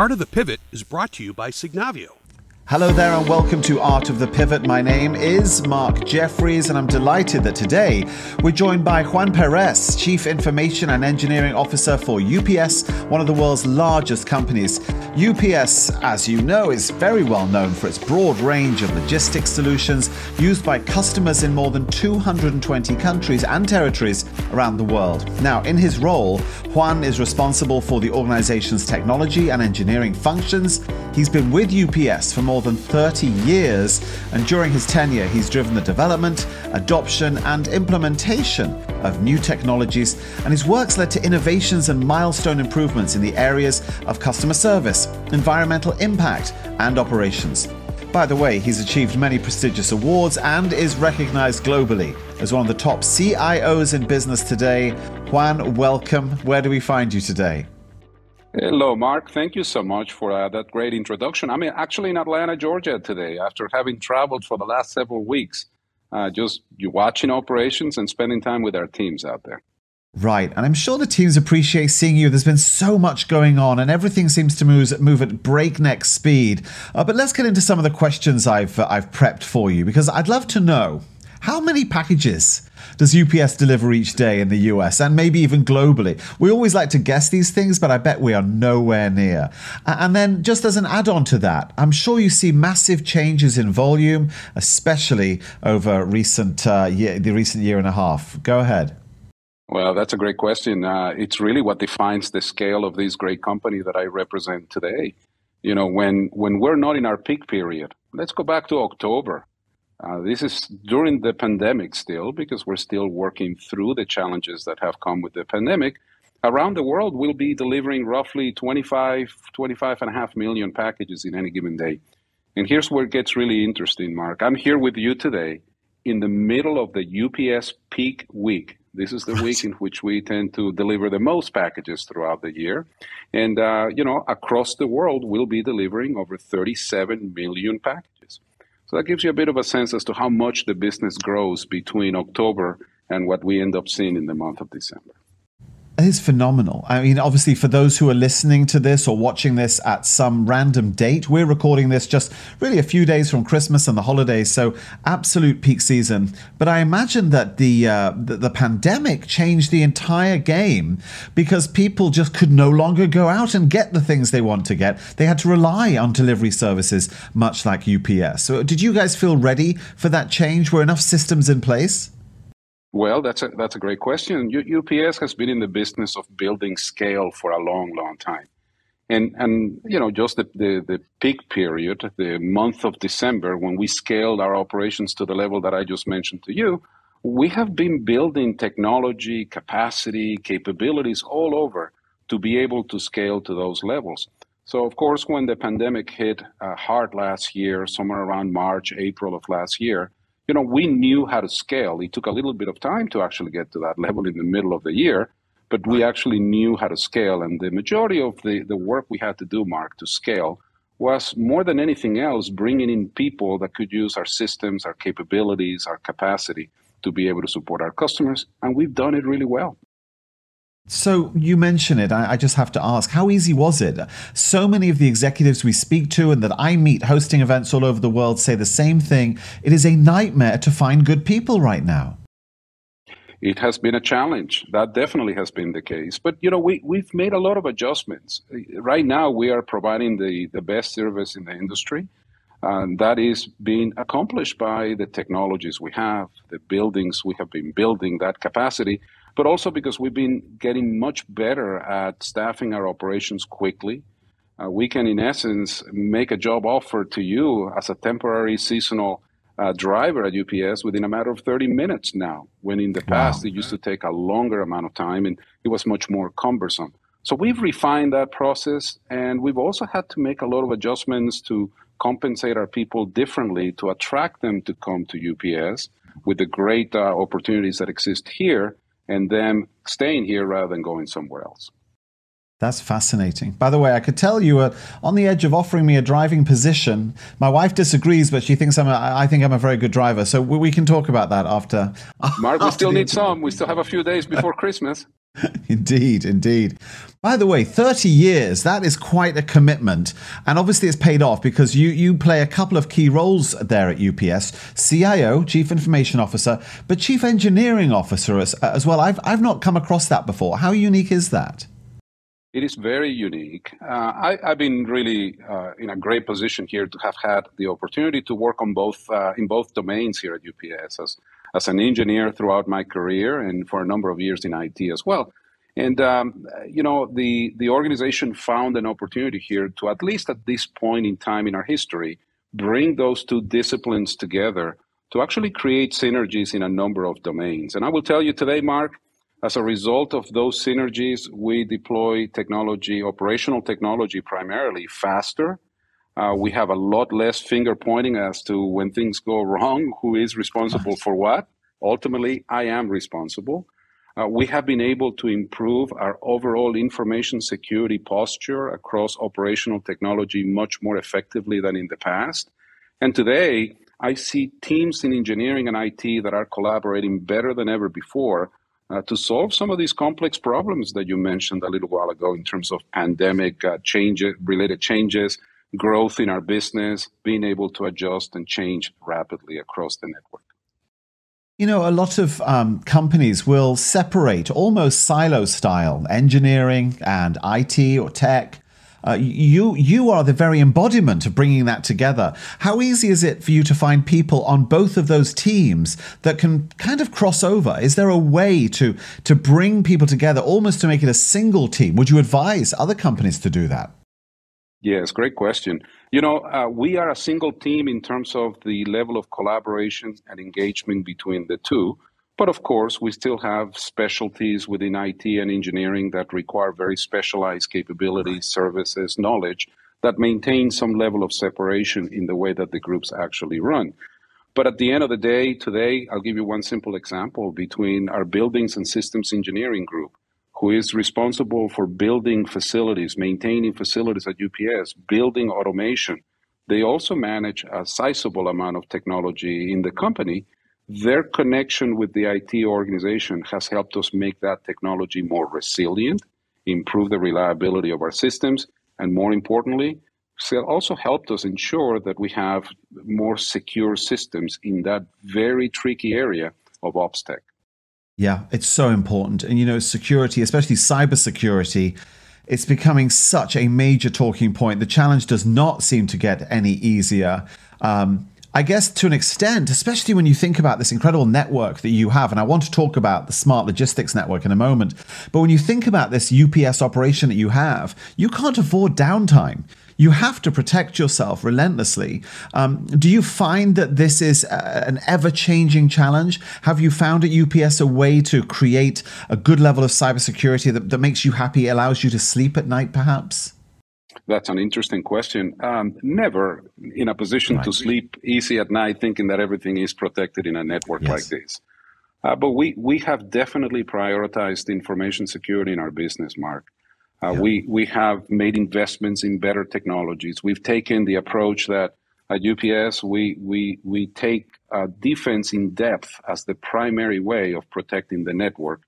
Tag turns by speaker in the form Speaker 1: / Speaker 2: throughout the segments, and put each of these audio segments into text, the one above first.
Speaker 1: Art of the Pivot is brought to you by Signavio.
Speaker 2: Hello there and welcome to Art of the Pivot. My name is Mark Jeffries and I'm delighted that today we're joined by Juan Perez, Chief Information and Engineering Officer for UPS, one of the world's largest companies. UPS, as you know, is very well known for its broad range of logistics solutions used by customers in more than 220 countries and territories around the world. Now, in his role, Juan is responsible for the organization's technology and engineering functions. He's been with UPS for more more than 30 years, and during his tenure, he's driven the development, adoption, and implementation of new technologies, and his work's led to innovations and milestone improvements in the areas of customer service, environmental impact, and operations. By the way, he's achieved many prestigious awards and is recognized globally as one of the top CIOs in business today. Juan, welcome. Where do we find you today?
Speaker 3: Hello, Mark. Thank you so much for uh, that great introduction. I'm actually in Atlanta, Georgia today after having traveled for the last several weeks, uh, just you watching operations and spending time with our teams out there.
Speaker 2: Right, and I'm sure the teams appreciate seeing you. There's been so much going on, and everything seems to move, move at breakneck speed. Uh, but let's get into some of the questions I've uh, I've prepped for you because I'd love to know how many packages does UPS deliver each day in the US and maybe even globally? We always like to guess these things, but I bet we are nowhere near. And then, just as an add on to that, I'm sure you see massive changes in volume, especially over recent uh, year, the recent year and a half. Go ahead.
Speaker 3: Well, that's a great question. Uh, it's really what defines the scale of this great company that I represent today. You know, when when we're not in our peak period, let's go back to October. Uh, this is during the pandemic still, because we're still working through the challenges that have come with the pandemic. Around the world, we'll be delivering roughly 25, 25 and a half million packages in any given day. And here's where it gets really interesting, Mark. I'm here with you today in the middle of the UPS peak week. This is the week in which we tend to deliver the most packages throughout the year. And, uh, you know, across the world, we'll be delivering over 37 million packages. So that gives you a bit of a sense as to how much the business grows between October and what we end up seeing in the month of December
Speaker 2: is phenomenal. I mean, obviously, for those who are listening to this or watching this at some random date, we're recording this just really a few days from Christmas and the holidays, so absolute peak season. But I imagine that the uh, the, the pandemic changed the entire game because people just could no longer go out and get the things they want to get. They had to rely on delivery services, much like UPS. So, did you guys feel ready for that change? Were enough systems in place?
Speaker 3: Well, that's a that's a great question. U- UPS has been in the business of building scale for a long, long time, and and you know just the, the the peak period, the month of December, when we scaled our operations to the level that I just mentioned to you, we have been building technology, capacity, capabilities all over to be able to scale to those levels. So, of course, when the pandemic hit uh, hard last year, somewhere around March, April of last year you know, we knew how to scale. It took a little bit of time to actually get to that level in the middle of the year, but we actually knew how to scale. And the majority of the, the work we had to do, Mark, to scale was more than anything else bringing in people that could use our systems, our capabilities, our capacity to be able to support our customers. And we've done it really well.
Speaker 2: So you mention it. I, I, just have to ask, how easy was it? So many of the executives we speak to and that I meet hosting events all over the world say the same thing. It is a nightmare to find good people right now.
Speaker 3: It has been a challenge. That definitely has been the case. But you know, we, we've made a lot of adjustments. Right now we are providing the, the best service in the industry. And that is being accomplished by the technologies we have, the buildings we have been building, that capacity but also because we've been getting much better at staffing our operations quickly. Uh, we can, in essence, make a job offer to you as a temporary seasonal uh, driver at UPS within a matter of 30 minutes now, when in the past wow. it used to take a longer amount of time and it was much more cumbersome. So we've refined that process and we've also had to make a lot of adjustments to compensate our people differently to attract them to come to UPS with the great uh, opportunities that exist here and them staying here rather than going somewhere else.
Speaker 2: That's fascinating. By the way, I could tell you were on the edge of offering me a driving position. My wife disagrees, but she thinks I'm. A, I think I'm a very good driver. So we can talk about that after.
Speaker 3: Mark, we still need some. We still have a few days before Christmas.
Speaker 2: indeed, indeed. By the way, 30 years, that is quite a commitment. And obviously it's paid off because you, you play a couple of key roles there at UPS CIO, Chief Information Officer, but Chief Engineering Officer as, as well. I've, I've not come across that before. How unique is that?
Speaker 3: It is very unique. Uh, I, have been really uh, in a great position here to have had the opportunity to work on both uh, in both domains here at UPS as, as an engineer throughout my career and for a number of years in IT as well. And um, you know, the the organization found an opportunity here to at least at this point in time in our history bring those two disciplines together to actually create synergies in a number of domains. And I will tell you today, Mark, as a result of those synergies, we deploy technology, operational technology primarily faster. Uh, we have a lot less finger pointing as to when things go wrong, who is responsible for what. Ultimately, I am responsible. Uh, we have been able to improve our overall information security posture across operational technology much more effectively than in the past. And today, I see teams in engineering and IT that are collaborating better than ever before uh, to solve some of these complex problems that you mentioned a little while ago in terms of pandemic uh, related changes, growth in our business, being able to adjust and change rapidly across the network.
Speaker 2: You know, a lot of um, companies will separate almost silo style engineering and IT or tech uh, you you are the very embodiment of bringing that together. How easy is it for you to find people on both of those teams that can kind of cross over? Is there a way to to bring people together, almost to make it a single team? Would you advise other companies to do that?
Speaker 3: Yes, great question. You know, uh, we are a single team in terms of the level of collaboration and engagement between the two. But of course, we still have specialties within IT and engineering that require very specialized capabilities, services, knowledge that maintain some level of separation in the way that the groups actually run. But at the end of the day, today, I'll give you one simple example between our buildings and systems engineering group, who is responsible for building facilities, maintaining facilities at UPS, building automation. They also manage a sizable amount of technology in the company their connection with the IT organization has helped us make that technology more resilient, improve the reliability of our systems, and more importantly, also helped us ensure that we have more secure systems in that very tricky area of OpsTech.
Speaker 2: Yeah, it's so important. And you know, security, especially cybersecurity, it's becoming such a major talking point. The challenge does not seem to get any easier. Um, I guess to an extent, especially when you think about this incredible network that you have, and I want to talk about the smart logistics network in a moment, but when you think about this UPS operation that you have, you can't afford downtime. You have to protect yourself relentlessly. Um, do you find that this is a, an ever changing challenge? Have you found at UPS a way to create a good level of cybersecurity that, that makes you happy, allows you to sleep at night, perhaps?
Speaker 3: That's an interesting question. Um, never in a position right. to sleep easy at night thinking that everything is protected in a network yes. like this. Uh, but we, we have definitely prioritized information security in our business, Mark. Uh, yeah. we, we have made investments in better technologies. We've taken the approach that at UPS we, we, we take uh, defense in depth as the primary way of protecting the network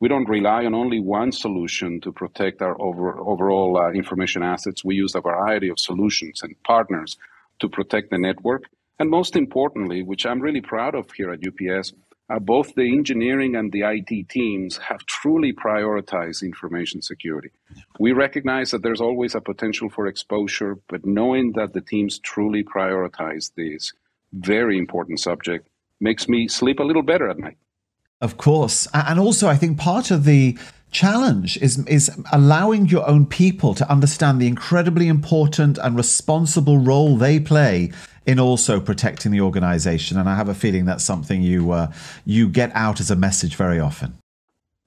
Speaker 3: we don't rely on only one solution to protect our over, overall uh, information assets. We use a variety of solutions and partners to protect the network. And most importantly, which I'm really proud of here at UPS, uh, both the engineering and the IT teams have truly prioritized information security. We recognize that there's always a potential for exposure, but knowing that the teams truly prioritize this very important subject makes me sleep a little better at night.
Speaker 2: Of course. And also, I think part of the challenge is is allowing your own people to understand the incredibly important and responsible role they play in also protecting the organization. And i have a feeling that's something you uh, you get out as a message very often.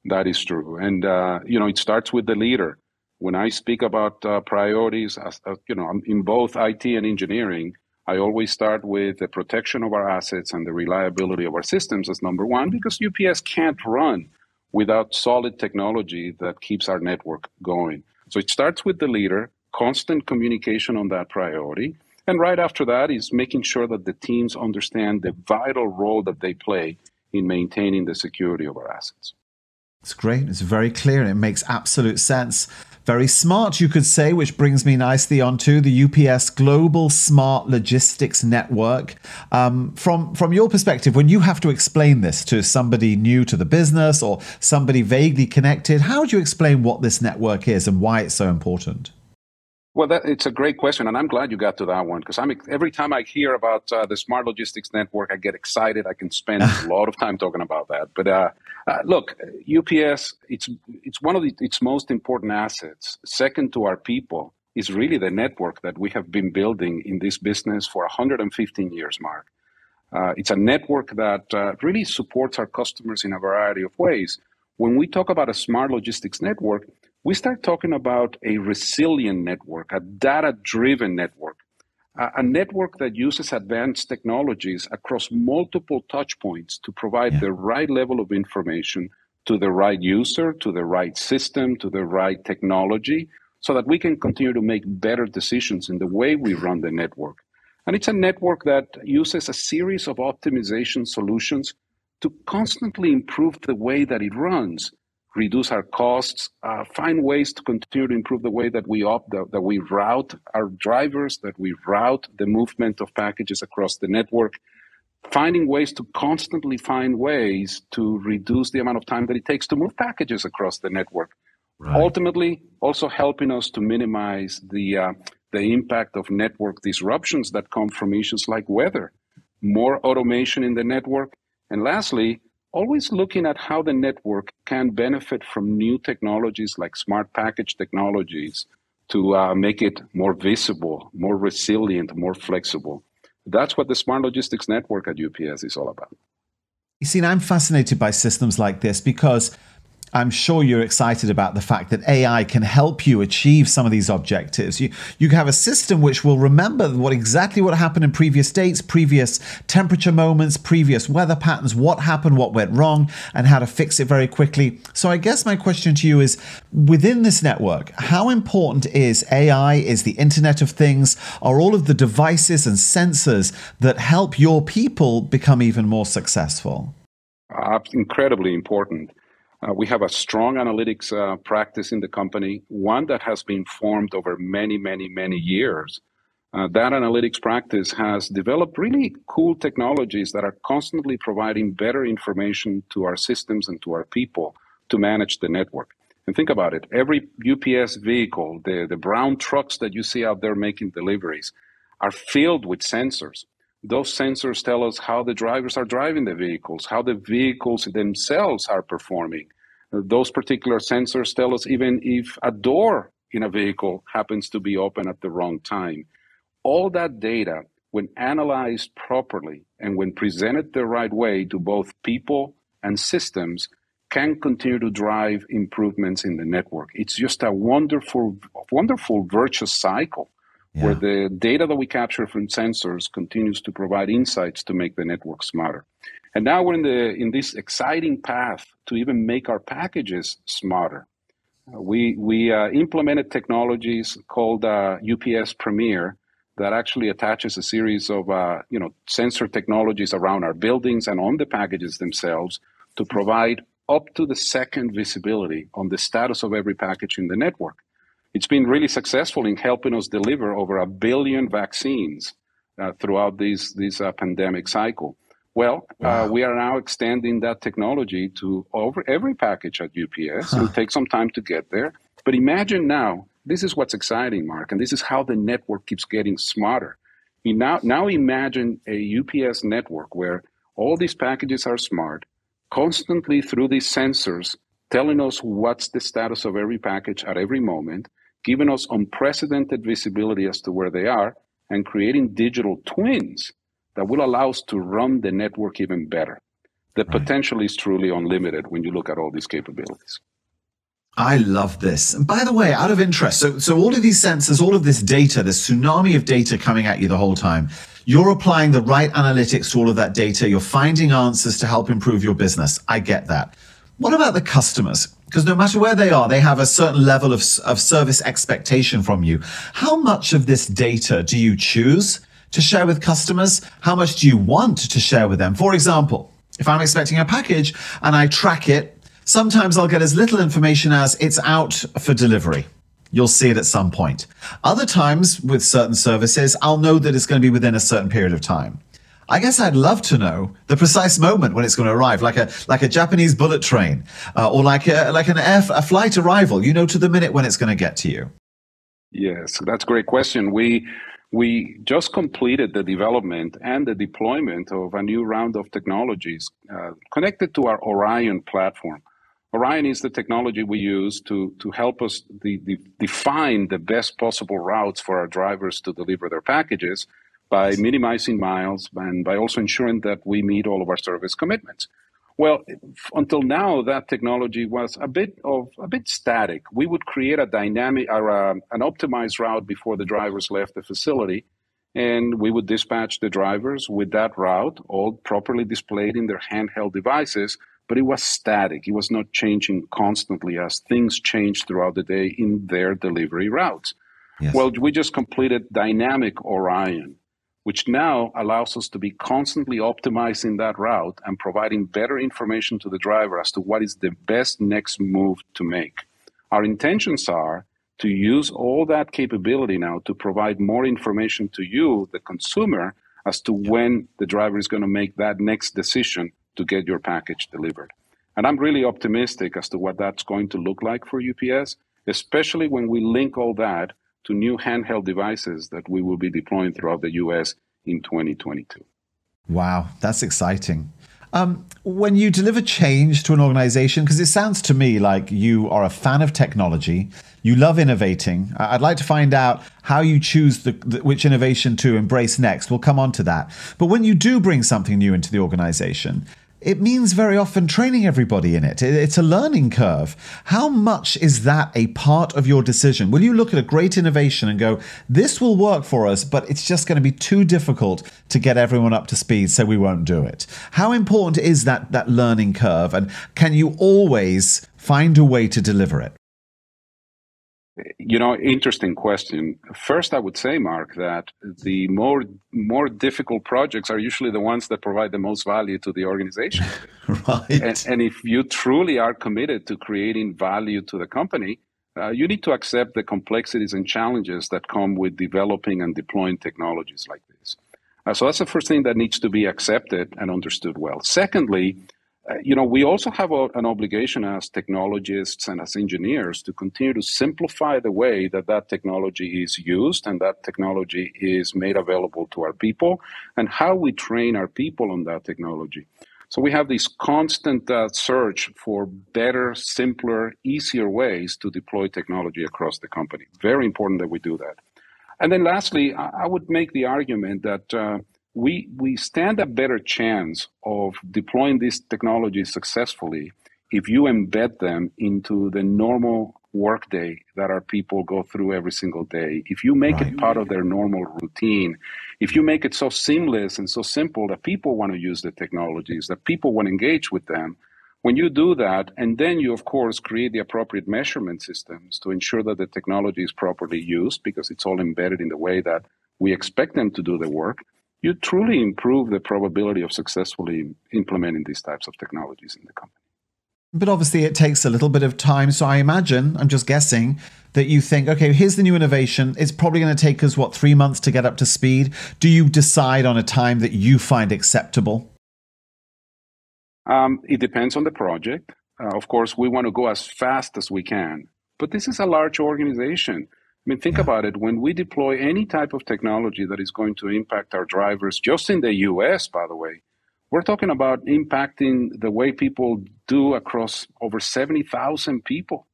Speaker 3: That is true. And uh, you know it starts with the leader. When i speak about uh, priorities uh, you know in both it and engineering I always start with the protection of our assets and the reliability of our systems as number one because UPS can't run without solid technology that keeps our network going. So it starts with the leader, constant communication on that priority. And right after that is making sure that the teams understand the vital role that they play in maintaining the security of our assets.
Speaker 2: It's great. It's very clear and it makes absolute sense. Very smart, you could say, which brings me nicely onto the UPS Global Smart Logistics Network. Um, from from your perspective, when you have to explain this to somebody new to the business or somebody vaguely connected, how would you explain what this network is and why it's so important?
Speaker 3: Well, that, it's a great question, and I'm glad you got to that one because I'm every time I hear about uh, the Smart Logistics Network, I get excited. I can spend a lot of time talking about that. But uh, uh, look, UPS it's it's one of the, its most important assets. Second to our people is really the network that we have been building in this business for 115 years, Mark. Uh, it's a network that uh, really supports our customers in a variety of ways. When we talk about a smart logistics network, we start talking about a resilient network, a data driven network, a network that uses advanced technologies across multiple touch points to provide yeah. the right level of information to the right user, to the right system, to the right technology, so that we can continue to make better decisions in the way we run the network. And it's a network that uses a series of optimization solutions to constantly improve the way that it runs reduce our costs, uh, find ways to continue to improve the way that we op- that, that we route our drivers, that we route the movement of packages across the network, finding ways to constantly find ways to reduce the amount of time that it takes to move packages across the network. Right. Ultimately, also helping us to minimize the uh, the impact of network disruptions that come from issues like weather, more automation in the network, and lastly, always looking at how the network can benefit from new technologies like smart package technologies to uh, make it more visible, more resilient, more flexible. That's what the Smart Logistics Network at UPS is all about.
Speaker 2: You see, I'm fascinated by systems like this because I'm sure you're excited about the fact that AI can help you achieve some of these objectives. You you have a system which will remember what exactly what happened in previous dates, previous temperature moments, previous weather patterns, what happened, what went wrong, and how to fix it very quickly. So I guess my question to you is within this network, how important is AI, is the Internet of Things, are all of the devices and sensors that help your people become even more successful?
Speaker 3: Uh, incredibly important. Uh, we have a strong analytics uh, practice in the company, one that has been formed over many, many, many years. Uh, that analytics practice has developed really cool technologies that are constantly providing better information to our systems and to our people to manage the network. And think about it every UPS vehicle, the, the brown trucks that you see out there making deliveries, are filled with sensors. Those sensors tell us how the drivers are driving the vehicles, how the vehicles themselves are performing. Those particular sensors tell us even if a door in a vehicle happens to be open at the wrong time. All that data, when analyzed properly and when presented the right way to both people and systems, can continue to drive improvements in the network. It's just a wonderful, wonderful virtuous cycle yeah. where the data that we capture from sensors continues to provide insights to make the network smarter. And now we're in the in this exciting path to even make our packages smarter. Uh, we we uh, implemented technologies called uh, UPS Premier that actually attaches a series of uh, you know sensor technologies around our buildings and on the packages themselves to provide up to the second visibility on the status of every package in the network. It's been really successful in helping us deliver over a billion vaccines uh, throughout this, this uh, pandemic cycle. Well, uh, wow. uh, we are now extending that technology to over every package at UPS. Huh. It'll take some time to get there. But imagine now, this is what's exciting, Mark, and this is how the network keeps getting smarter. You now, now imagine a UPS network where all these packages are smart, constantly through these sensors telling us what's the status of every package at every moment, giving us unprecedented visibility as to where they are, and creating digital twins that will allow us to run the network even better. The right. potential is truly unlimited when you look at all these capabilities.
Speaker 2: I love this. And by the way, out of interest, so, so all of these sensors, all of this data, this tsunami of data coming at you the whole time, you're applying the right analytics to all of that data. You're finding answers to help improve your business. I get that. What about the customers? Because no matter where they are, they have a certain level of, of service expectation from you. How much of this data do you choose to share with customers? How much do you want to share with them? For example, if I'm expecting a package and I track it Sometimes I'll get as little information as it's out for delivery. You'll see it at some point. Other times, with certain services, I'll know that it's going to be within a certain period of time. I guess I'd love to know the precise moment when it's going to arrive, like a like a Japanese bullet train, uh, or like a like an air a flight arrival. You know, to the minute when it's going to get to you.
Speaker 3: Yes, that's a great question. We we just completed the development and the deployment of a new round of technologies uh, connected to our Orion platform. Orion is the technology we use to, to help us de- de- define the best possible routes for our drivers to deliver their packages by minimizing miles and by also ensuring that we meet all of our service commitments. Well, until now, that technology was a bit of a bit static. We would create a dynamic or a, an optimized route before the drivers left the facility, and we would dispatch the drivers with that route, all properly displayed in their handheld devices, but it was static. It was not changing constantly as things changed throughout the day in their delivery routes. Yes. Well, we just completed Dynamic Orion, which now allows us to be constantly optimizing that route and providing better information to the driver as to what is the best next move to make. Our intentions are to use all that capability now to provide more information to you, the consumer, as to when the driver is going to make that next decision to get your package delivered. And I'm really optimistic as to what that's going to look like for UPS, especially when we link all that to new handheld devices that we will be deploying throughout the US in 2022.
Speaker 2: Wow, that's exciting. Um, when you deliver change to an organization, because it sounds to me like you are a fan of technology, you love innovating. I'd like to find out how you choose the, the, which innovation to embrace next. We'll come on to that. But when you do bring something new into the organization, it means very often training everybody in it. It's a learning curve. How much is that a part of your decision? Will you look at a great innovation and go, this will work for us, but it's just going to be too difficult to get everyone up to speed, so we won't do it? How important is that, that learning curve? And can you always find a way to deliver it?
Speaker 3: You know, interesting question. First, I would say, Mark, that the more more difficult projects are usually the ones that provide the most value to the organization.
Speaker 2: right.
Speaker 3: And, and, if you truly are committed to creating value to the company, uh, you need to accept the complexities and challenges that come with developing and deploying technologies like this. Uh, so that's the first thing that needs to be accepted and understood well. Secondly, uh, you know, we also have a, an obligation as technologists and as engineers to continue to simplify the way that that technology is used and that technology is made available to our people and how we train our people on that technology. So we have this constant uh, search for better, simpler, easier ways to deploy technology across the company. Very important that we do that. And then lastly, I, I would make the argument that uh, we we stand a better chance of deploying these technologies successfully if you embed them into the normal workday that our people go through every single day. If you make right. it part of their normal routine, if you make it so seamless and so simple that people want to use the technologies, that people want to engage with them, when you do that, and then you, of course, create the appropriate measurement systems to ensure that the technology is properly used because it's all embedded in the way that we expect them to do the work, you truly improve the probability of successfully implementing these types of technologies in the company.
Speaker 2: But obviously, it takes a little bit of time. So I imagine, I'm just guessing, that you think, okay, here's the new innovation. It's probably going to take us, what, three months to get up to speed? Do you decide on a time that you find acceptable?
Speaker 3: Um, it depends on the project. Uh, of course, we want to go as fast as we can. But this is a large organization. I mean, think yeah. about it. When we deploy any type of technology that is going to impact our drivers, just in the US, by the way, we're talking about impacting the way people do across over 70,000 people.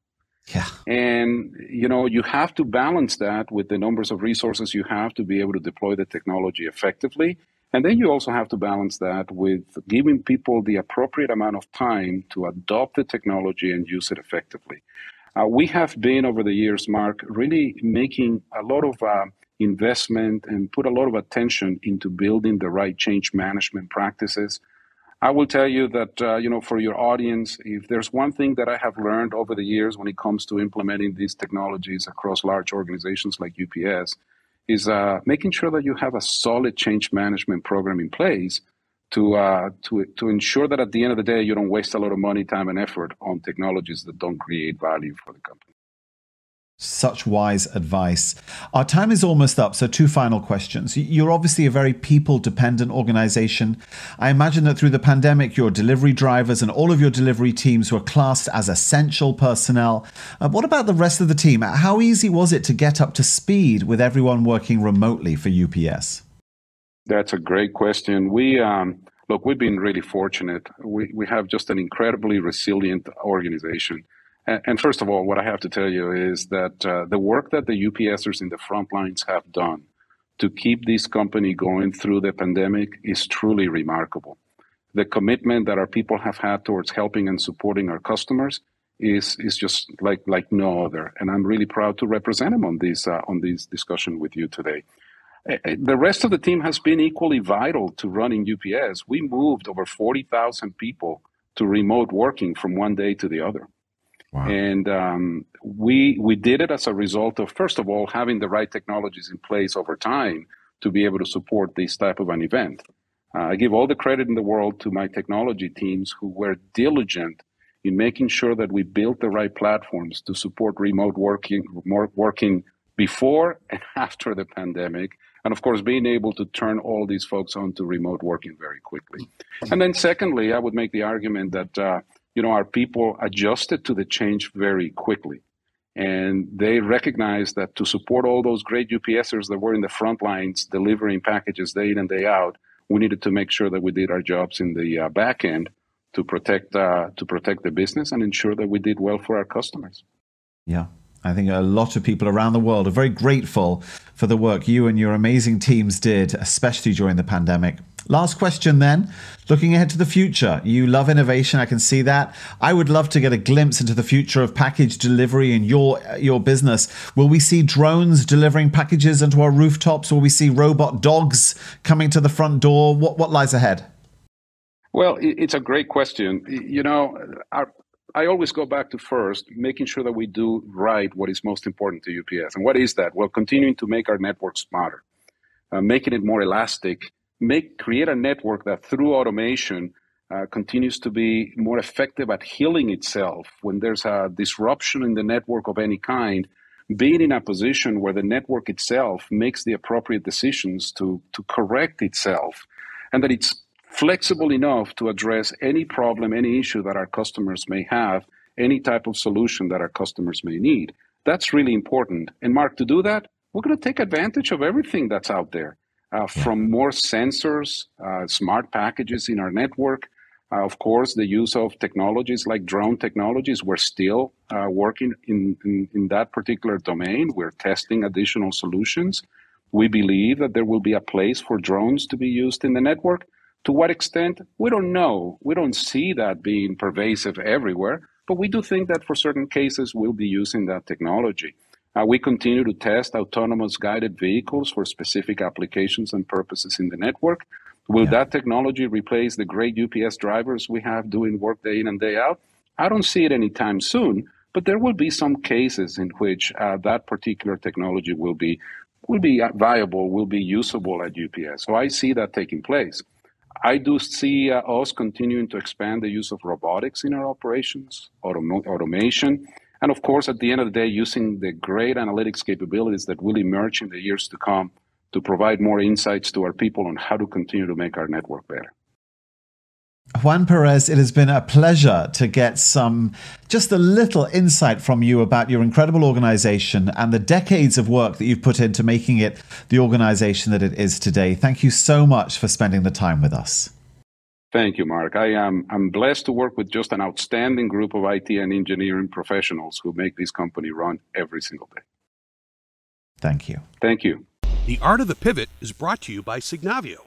Speaker 2: Yeah.
Speaker 3: And, you know, you have to balance that with the numbers of resources you have to be able to deploy the technology effectively. And then you also have to balance that with giving people the appropriate amount of time to adopt the technology and use it effectively. Uh, we have been over the years, Mark, really making a lot of uh, investment and put a lot of attention into building the right change management practices. I will tell you that, uh, you know, for your audience, if there's one thing that I have learned over the years when it comes to implementing these technologies across large organizations like UPS, is uh, making sure that you have a solid change management program in place to, uh, to, to ensure that at the end of the day, you don't waste a lot of money, time, and effort on technologies that don't create value for the company.
Speaker 2: Such wise advice. Our time is almost up, so two final questions. You're obviously a very people dependent organization. I imagine that through the pandemic, your delivery drivers and all of your delivery teams were classed as essential personnel. Uh, what about the rest of the team? How easy was it to get up to speed with everyone working remotely for UPS?
Speaker 3: That's a great question. We, um, look, we've been really fortunate. We, we have just an incredibly resilient organization. And, first of all, what I have to tell you is that uh, the work that the UPSers in the front lines have done to keep this company going through the pandemic is truly remarkable. The commitment that our people have had towards helping and supporting our customers is is just like like no other. And I'm really proud to represent them on this uh, on this discussion with you today. Uh, the rest of the team has been equally vital to running UPS. We moved over 40,000 people to remote working from one day to the other. Wow. And um, we we did it as a result of first of all having the right technologies in place over time to be able to support this type of an event. Uh, I give all the credit in the world to my technology teams who were diligent in making sure that we built the right platforms to support remote working, working before and after the pandemic, and of course being able to turn all these folks onto remote working very quickly. And then secondly, I would make the argument that uh, you know, our people adjusted to the change very quickly. And they recognized that to support all those great UPSers that were in the front lines delivering packages day in and day out, we needed to make sure that we did our jobs in the uh, back end to protect uh, to protect the business and ensure that we did well for our customers.
Speaker 2: Yeah. I think a lot of people around the world are very grateful for the work you and your amazing teams did, especially during the pandemic. Last question then. Looking ahead to the future, you love innovation. I can see that. I would love to get a glimpse into the future of package delivery in your your business. Will we see drones delivering packages onto our rooftops? Will we see robot dogs coming to the front door? What what lies ahead?
Speaker 3: Well, it's a great question. You know, our, I always go back to first making sure that we do right what is most important to UPS. And what is that? Well, continuing to make our network smarter, uh, making it more elastic, make create a network that through automation uh, continues to be more effective at healing itself when there's a disruption in the network of any kind being in a position where the network itself makes the appropriate decisions to, to correct itself and that it's flexible enough to address any problem any issue that our customers may have any type of solution that our customers may need that's really important and mark to do that we're going to take advantage of everything that's out there uh, from more sensors, uh, smart packages in our network. Uh, of course, the use of technologies like drone technologies, we're still uh, working in, in, in, that particular domain. We're testing additional solutions. We believe that there will be a place for drones to be used in the network. To what extent? We don't know. We don't see that being pervasive everywhere, but we do think that for certain cases, we'll be using that technology. Uh, we continue to test autonomous guided vehicles for specific applications and purposes in the network. Will yeah. that technology replace the great UPS drivers we have doing work day in and day out? I don't see it anytime soon, but there will be some cases in which uh, that particular technology will be will be uh, viable, will be usable at UPS. So I see that taking place. I do see uh, us continuing to expand the use of robotics in our operations, autom- automation, and of course, at the end of the day, using the great analytics capabilities that will emerge in the years to come to provide more insights to our people on how to continue to make our network better.
Speaker 2: Juan Perez, it has been a pleasure to get some, just a little insight from you about your incredible organization and the decades of work that you've put into making it the organization that it is today. Thank you so much for spending the time with us.
Speaker 3: Thank you, Mark. I am I'm blessed to work with just an outstanding group of IT and engineering professionals who make this company run every single day.
Speaker 2: Thank you.
Speaker 3: Thank you.
Speaker 1: The Art of the Pivot is brought to you by Signavio.